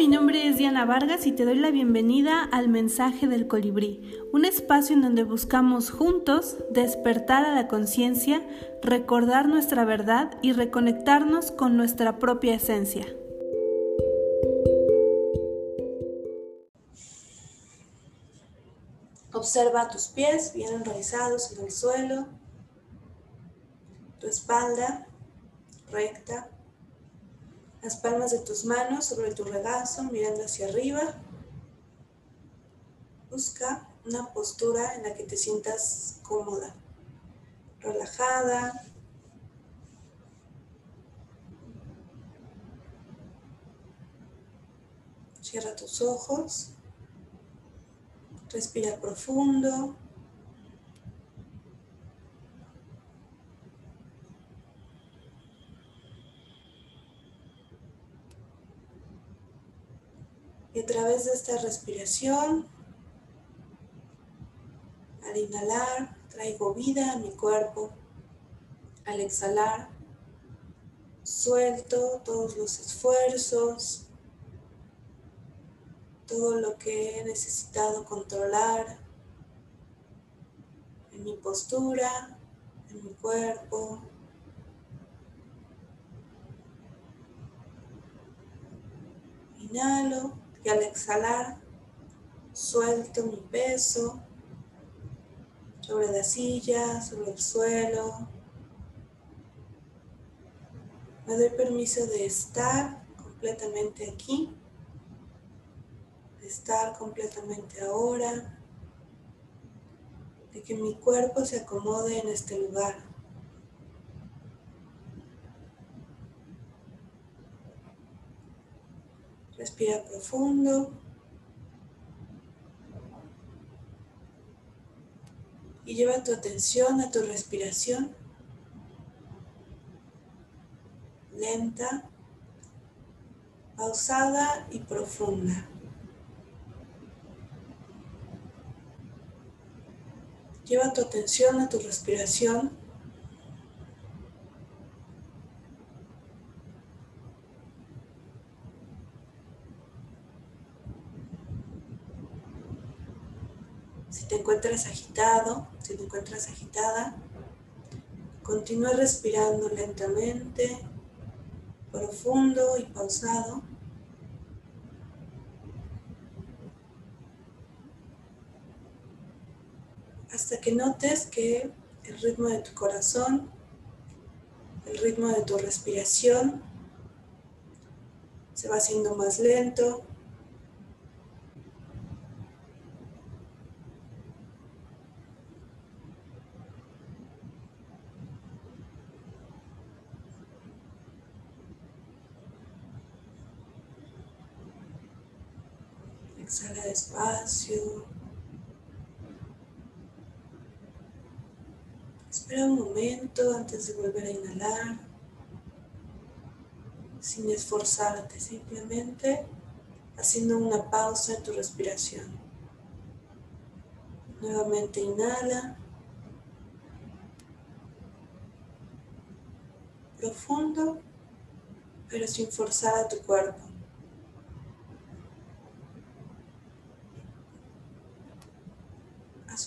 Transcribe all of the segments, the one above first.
mi nombre es Diana Vargas y te doy la bienvenida al Mensaje del Colibrí, un espacio en donde buscamos juntos despertar a la conciencia, recordar nuestra verdad y reconectarnos con nuestra propia esencia. Observa tus pies bien enraizados en el suelo, tu espalda recta las palmas de tus manos sobre tu regazo, mirando hacia arriba. Busca una postura en la que te sientas cómoda, relajada. Cierra tus ojos. Respira profundo. A través de esta respiración, al inhalar, traigo vida a mi cuerpo. Al exhalar, suelto todos los esfuerzos, todo lo que he necesitado controlar en mi postura, en mi cuerpo, inhalo y al exhalar suelto mi peso sobre la silla, sobre el suelo. Me doy permiso de estar completamente aquí, de estar completamente ahora, de que mi cuerpo se acomode en este lugar. Respira profundo. Y lleva tu atención a tu respiración. Lenta, pausada y profunda. Lleva tu atención a tu respiración te encuentras agitado, si te encuentras agitada, continúa respirando lentamente, profundo y pausado. Hasta que notes que el ritmo de tu corazón, el ritmo de tu respiración se va haciendo más lento, Exhala despacio. Espera un momento antes de volver a inhalar, sin esforzarte, simplemente haciendo una pausa en tu respiración. Nuevamente inhala. Profundo, pero sin forzar a tu cuerpo.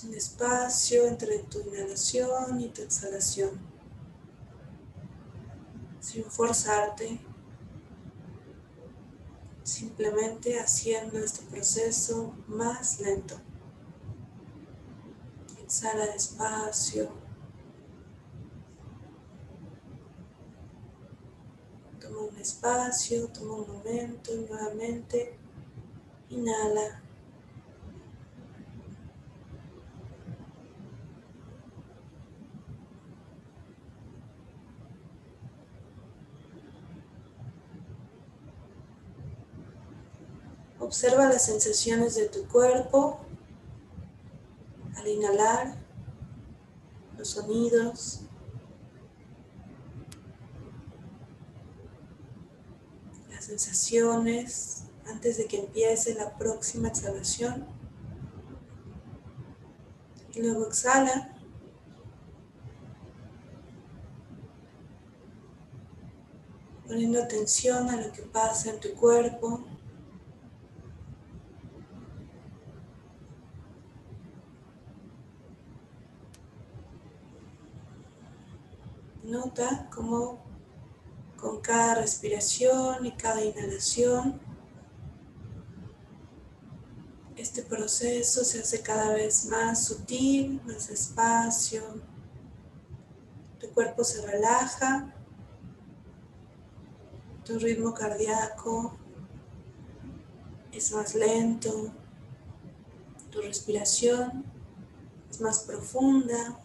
Un espacio entre tu inhalación y tu exhalación, sin forzarte, simplemente haciendo este proceso más lento. Exhala despacio. Toma un espacio, toma un momento y nuevamente inhala. Observa las sensaciones de tu cuerpo al inhalar, los sonidos. Las sensaciones antes de que empiece la próxima exhalación. Y luego exhala. Poniendo atención a lo que pasa en tu cuerpo Nota cómo con cada respiración y cada inhalación este proceso se hace cada vez más sutil, más despacio. Tu cuerpo se relaja, tu ritmo cardíaco es más lento, tu respiración es más profunda.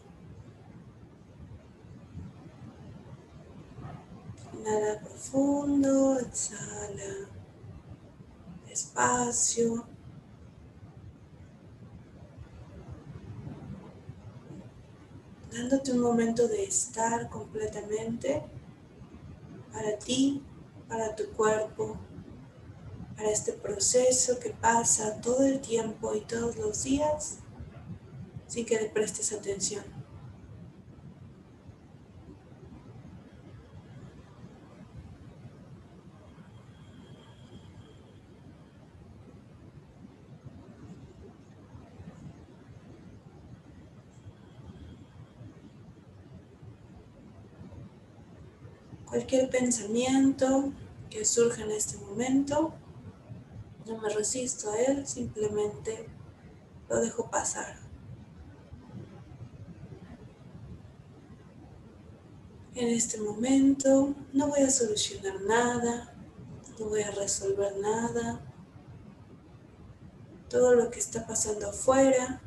Inhala profundo, exhala despacio. dándote un momento de estar completamente para ti, para tu cuerpo, para este proceso que pasa todo el tiempo y todos los días sin que le prestes atención. Cualquier pensamiento que surja en este momento, no me resisto a él, simplemente lo dejo pasar. En este momento no voy a solucionar nada, no voy a resolver nada. Todo lo que está pasando afuera,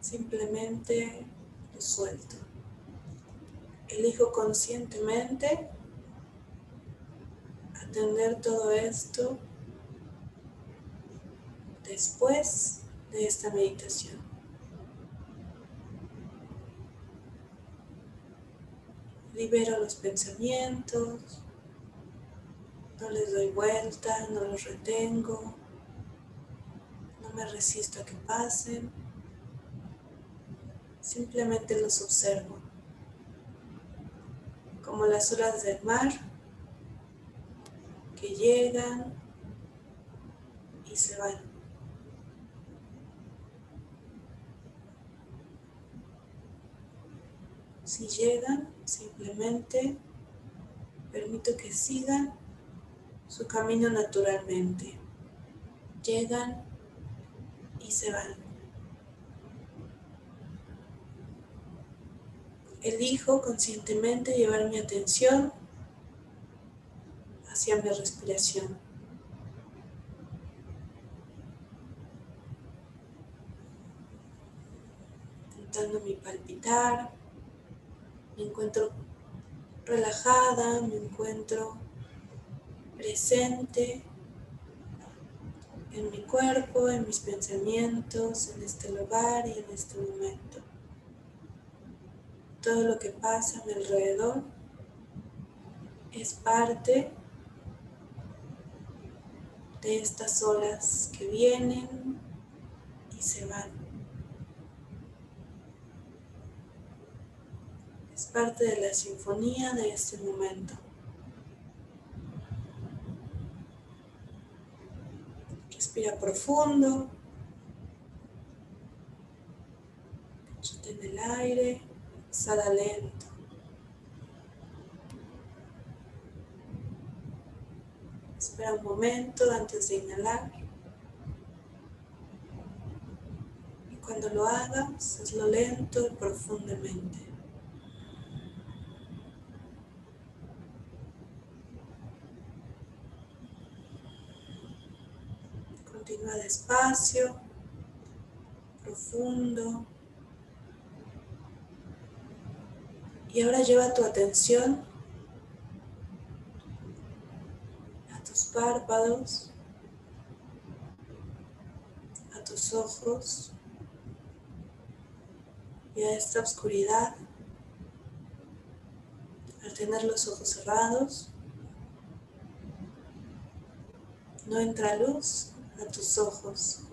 simplemente lo suelto. Elijo conscientemente atender todo esto después de esta meditación. Libero los pensamientos, no les doy vuelta, no los retengo, no me resisto a que pasen, simplemente los observo como las olas del mar que llegan y se van. Si llegan, simplemente permito que sigan su camino naturalmente. Llegan y se van. Elijo conscientemente llevar mi atención hacia mi respiración. Intentando mi palpitar, me encuentro relajada, me encuentro presente en mi cuerpo, en mis pensamientos, en este lugar y en este momento todo lo que pasa mi alrededor es parte de estas olas que vienen y se van. Es parte de la sinfonía de este momento. Respira profundo. en el aire. Exhala lento. Espera un momento antes de inhalar. Y cuando lo hagas, hazlo lento y profundamente. Continúa despacio, profundo. Y ahora lleva tu atención a tus párpados, a tus ojos y a esta oscuridad. Al tener los ojos cerrados, no entra luz a tus ojos.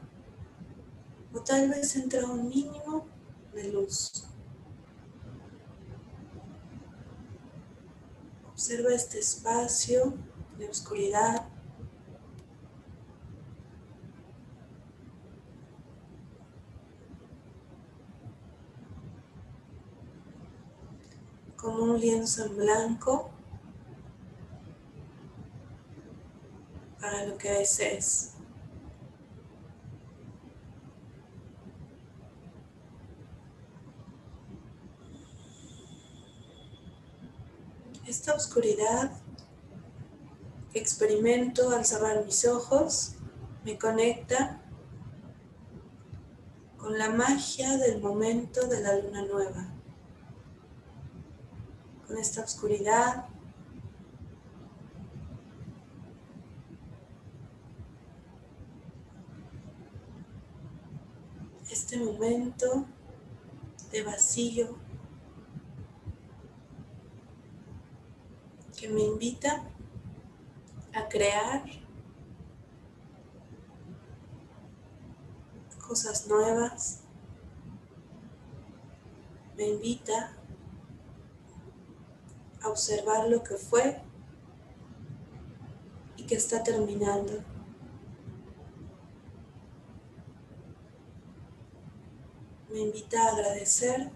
O tal vez entra un mínimo de luz. Observa este espacio de oscuridad. como un lienzo en blanco para lo que desees. Esta oscuridad experimento al cerrar mis ojos me conecta con la magia del momento de la luna nueva, con esta oscuridad este momento de vacío que me invita a crear cosas nuevas, me invita a observar lo que fue y que está terminando. Me invita a agradecer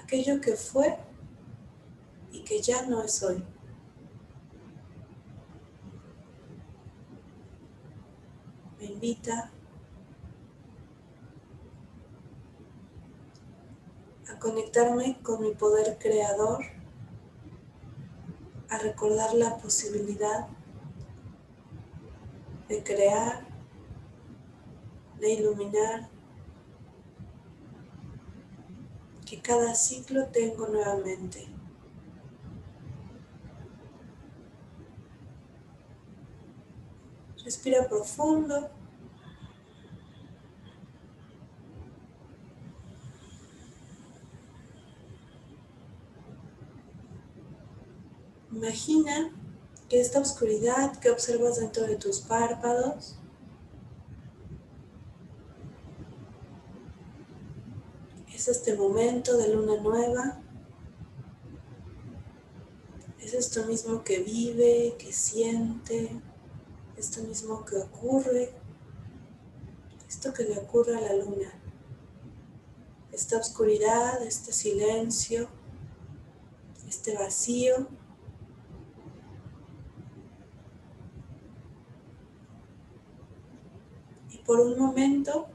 aquello que fue que ya no es hoy. Me invita a conectarme con mi poder creador, a recordar la posibilidad de crear, de iluminar, que cada ciclo tengo nuevamente. Respira profundo. Imagina que esta oscuridad que observas dentro de tus párpados es este momento de luna nueva. Es esto mismo que vive, que siente, esto mismo que ocurre, esto que le ocurre a la luna, esta oscuridad, este silencio, este vacío. Y por un momento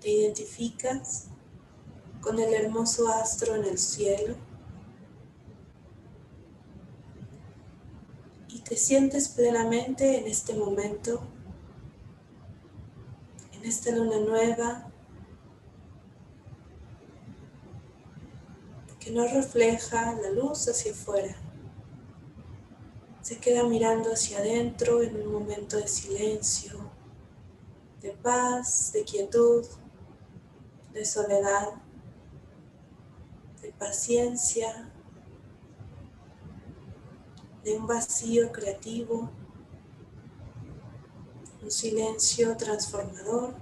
te identificas con el hermoso astro en el cielo te sientes plenamente en este momento, en esta luna nueva, que no refleja la luz hacia afuera. Se queda mirando hacia adentro en un momento de silencio, de paz, de quietud, de soledad, de paciencia, de un vacío creativo, un silencio transformador.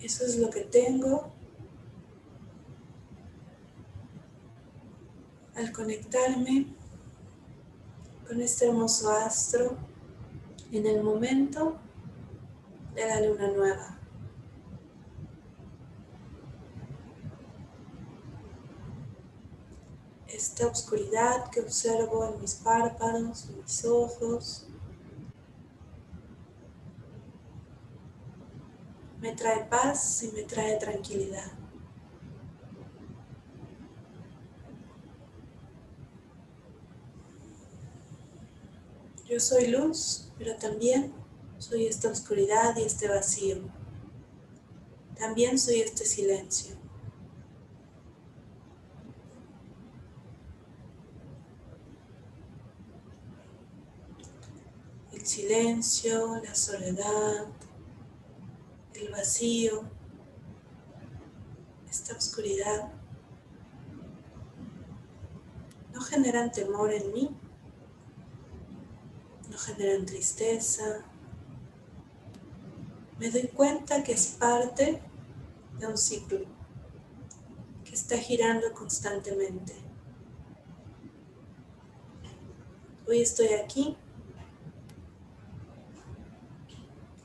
Eso es lo que tengo al conectarme con este hermoso astro en el momento de la luna nueva. Esta oscuridad que observo en mis párpados, en mis ojos. Me trae paz y me trae tranquilidad. Yo soy luz, pero también soy esta oscuridad y este vacío. También soy este silencio. Silencio, la soledad, el vacío, esta oscuridad, no generan temor en mí, no generan tristeza. Me doy cuenta que es parte de un ciclo que está girando constantemente. Hoy estoy aquí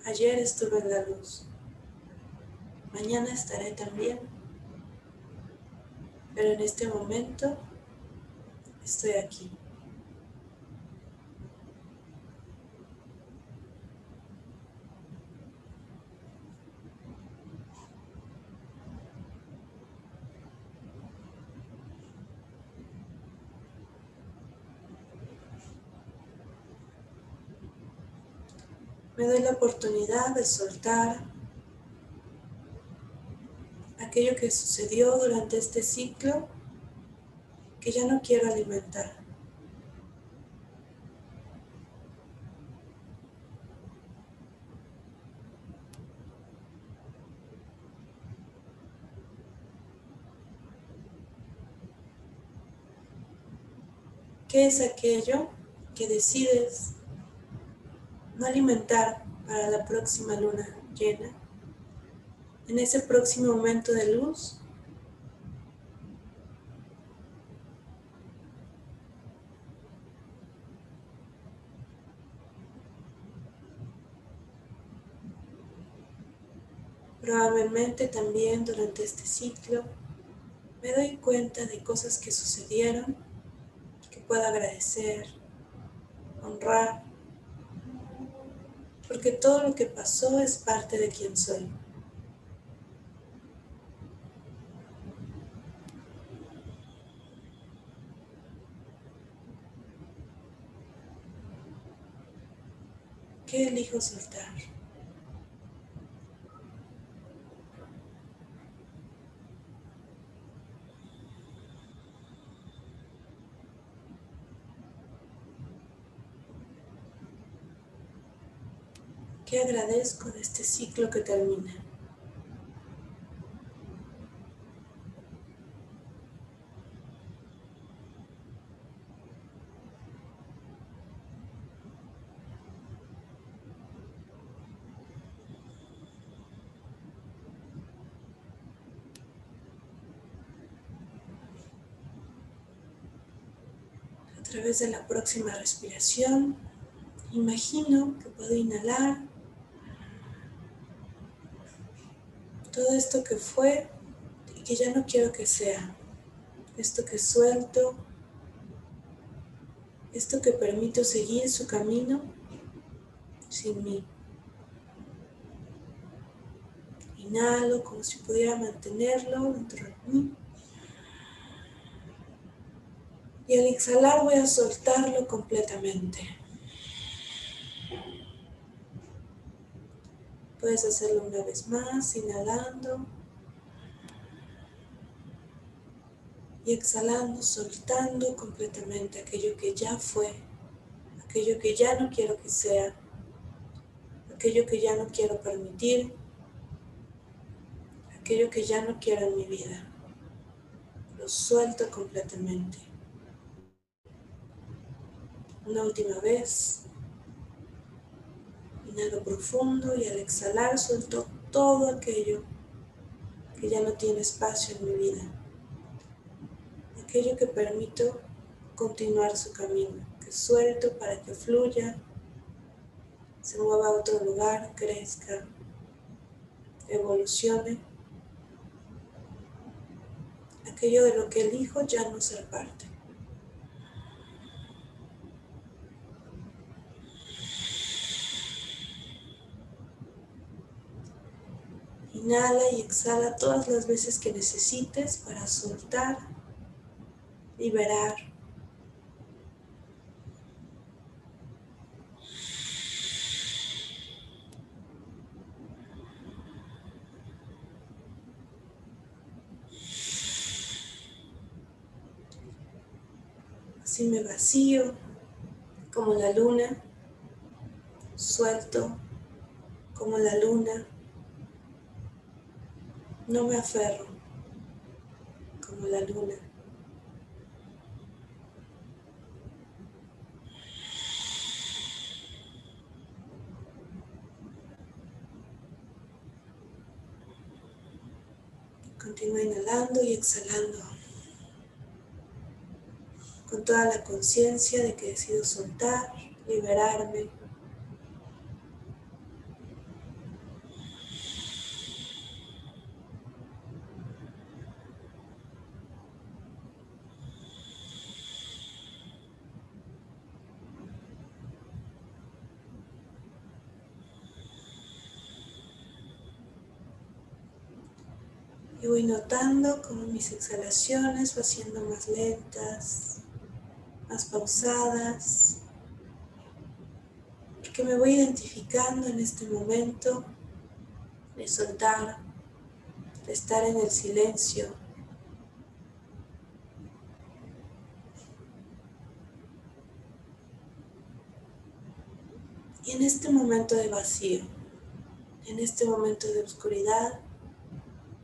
Ayer estuve en la luz, mañana estaré también, pero en este momento estoy aquí. Me doy la oportunidad de soltar aquello que sucedió durante este ciclo que ya no quiero alimentar. ¿Qué es aquello que decides no alimentar para la próxima luna llena, en ese próximo momento de luz, Probablemente también durante este ciclo me doy cuenta de cosas que sucedieron que puedo agradecer, honrar porque todo lo que pasó es parte de quien soy. ¿Qué elijo soltar? Agradezco de este ciclo que termina? A través de la próxima respiración, imagino que puedo inhalar todo esto que fue y que ya no quiero que sea, esto que suelto, esto que permito seguir su camino sin mí. Inhalo como si pudiera mantenerlo dentro de mí. Y al exhalar voy a soltarlo completamente. Puedes hacerlo una vez más, inhalando y exhalando, soltando completamente aquello que ya fue, aquello que ya no quiero que sea, aquello que ya no quiero permitir, aquello que ya no quiero en mi vida. Lo suelto completamente. Una última vez. Inhalo profundo y al exhalar suelto todo aquello que ya no tiene espacio en mi vida. Aquello que permito continuar su camino, que suelto para que fluya, se mueva a otro lugar, crezca, evolucione. Aquello de lo que elijo ya no ser parte. Inhala y exhala todas las veces que necesites para soltar, liberar. Así me vacío como la luna, suelto como la luna. No me aferro como la luna. Continúa inhalando y exhalando con toda la conciencia de que decido soltar, liberarme Y voy notando mis exhalaciones siendo más lentas, más pausadas, porque me voy identificando en este momento de soltar, de estar en el silencio. Y en este momento de vacío, en este momento de oscuridad,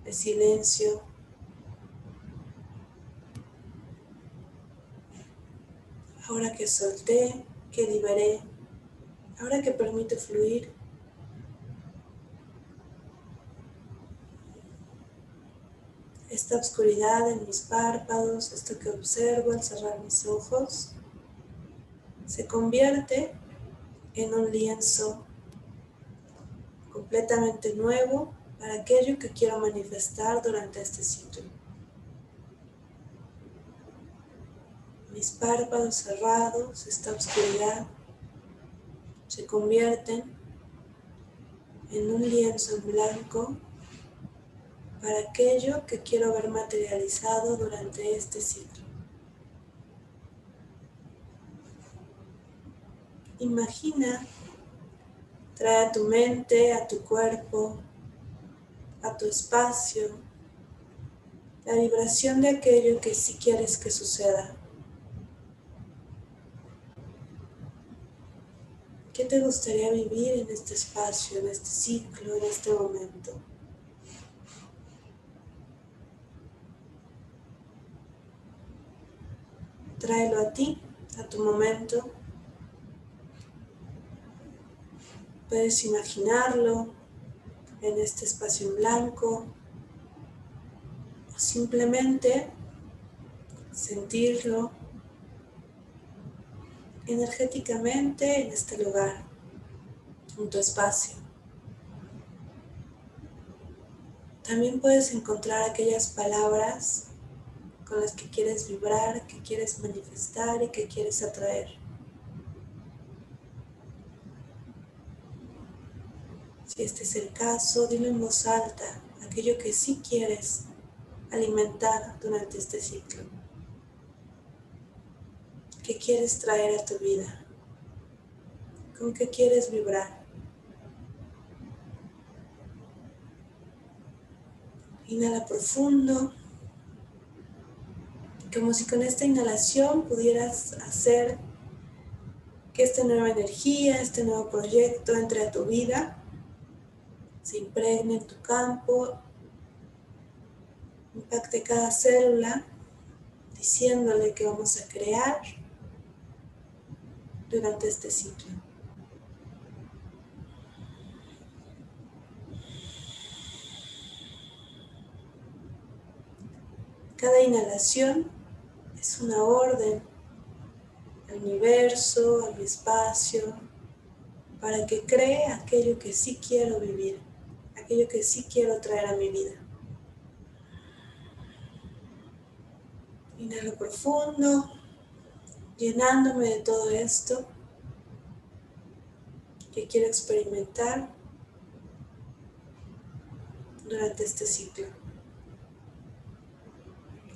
de silencio. Ahora que solté, que liberé, ahora que permito fluir, esta oscuridad en mis párpados, esto que observo al cerrar mis ojos, se convierte en un lienzo completamente nuevo para aquello que quiero manifestar durante este ciclo. Mis párpados cerrados, esta oscuridad, se convierten en un lienzo en blanco para aquello que quiero ver materializado durante este ciclo. Imagina, trae a tu mente, a tu cuerpo, a tu espacio la vibración de aquello que sí quieres que suceda. ¿Qué te gustaría vivir en este espacio, en este ciclo, en este momento? Tráelo a ti, a tu momento. Puedes imaginarlo, en este espacio en blanco o simplemente sentirlo energéticamente en este lugar, en tu espacio. También puedes encontrar aquellas palabras con las que quieres vibrar, que quieres manifestar y que quieres atraer. Si este es el caso, dilo en voz alta, aquello que sí quieres alimentar durante este ciclo. ¿Qué quieres traer a tu vida? ¿Con qué quieres vibrar? Inhala profundo, como si con esta inhalación pudieras hacer que esta nueva energía, este nuevo proyecto entre a tu vida se impregne en tu campo, impacte cada célula, diciéndole que vamos a crear durante este ciclo. Cada inhalación es una orden al universo, al espacio, para que cree aquello que sí quiero vivir aquello que sí quiero traer a mi vida. Inhalo profundo, llenándome de todo esto que quiero experimentar durante este ciclo.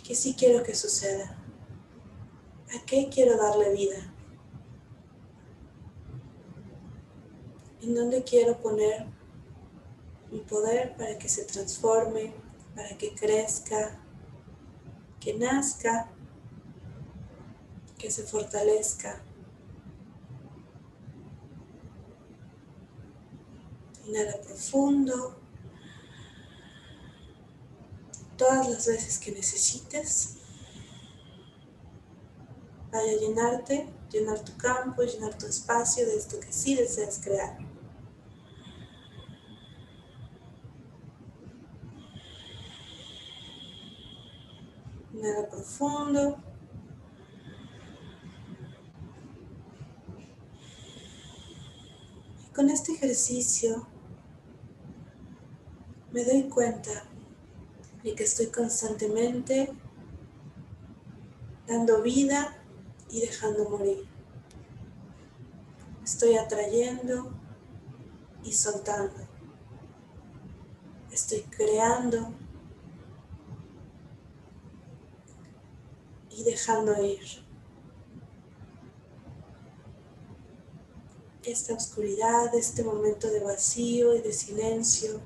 ¿Qué sí quiero que suceda? ¿A qué quiero darle vida? ¿En dónde quiero poner mi poder para que se transforme, para que crezca, que nazca, que se fortalezca. Inhala profundo. Todas las veces que necesites. Vaya a llenarte, llenar tu campo, llenar tu espacio de esto que sí deseas crear. Inhala profundo. Y con este ejercicio me doy cuenta de que estoy constantemente dando vida y dejando morir. Estoy atrayendo y soltando. Estoy creando y dejando ir. Esta oscuridad, este momento de vacío y de silencio,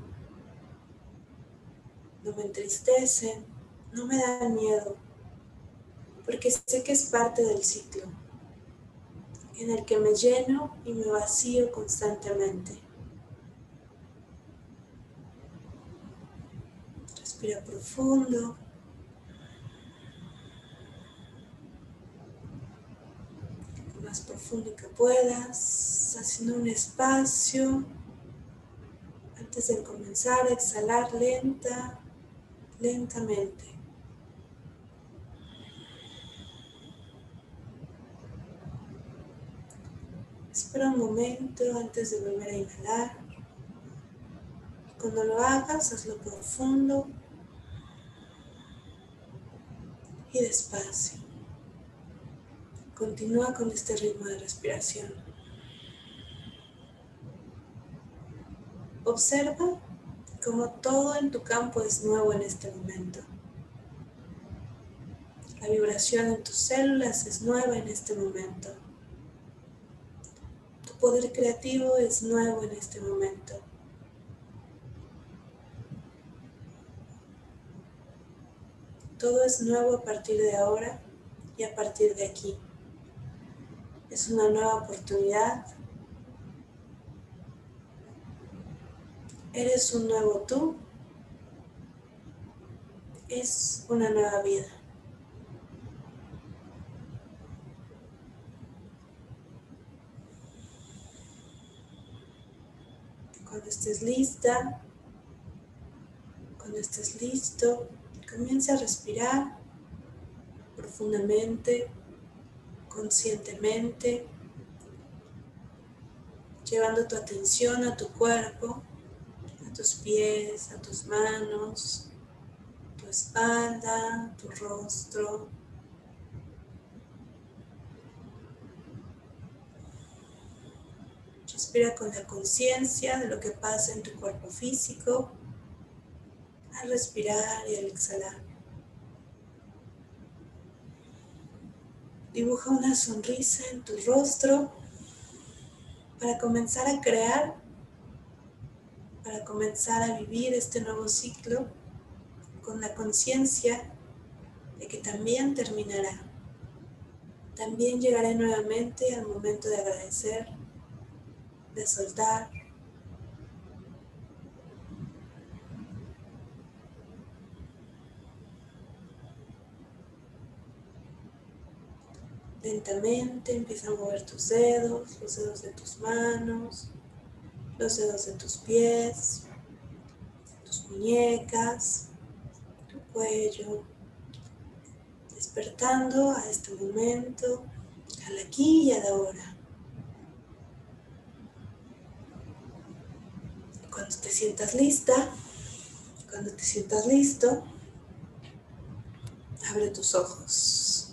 no me entristecen, no me dan miedo, porque sé que es parte del ciclo en el que me lleno y me vacío constantemente. Respira profundo. Más profundo que puedas, haciendo un espacio. Antes de comenzar a exhalar lenta, lentamente. Espera un momento antes de volver a inhalar. Cuando lo hagas, hazlo profundo y despacio. Continúa con este ritmo de respiración. Observa cómo todo en tu campo es nuevo en este momento. La vibración en tus células es nueva en este momento. Tu poder creativo es nuevo en este momento. Todo es nuevo a partir de ahora y a partir de aquí. Es una nueva oportunidad. Eres un nuevo tú. Es una nueva vida. Cuando estés lista, cuando estés listo, Comienza a respirar profundamente, conscientemente, llevando tu atención a tu cuerpo, a tus pies, a tus manos, tu espalda, tu rostro. Respira con la conciencia de lo que pasa en tu cuerpo físico al respirar y al exhalar. Dibuja una sonrisa en tu rostro para comenzar a crear, para comenzar a vivir este nuevo ciclo con la conciencia de que también terminará. También llegaré nuevamente al momento de agradecer, de soltar, Lentamente empieza a mover tus dedos, los dedos de tus manos, los dedos de tus pies, tus muñecas, tu cuello, despertando a este momento, al aquí y a la ahora. Cuando te sientas lista, cuando te sientas listo, abre tus ojos.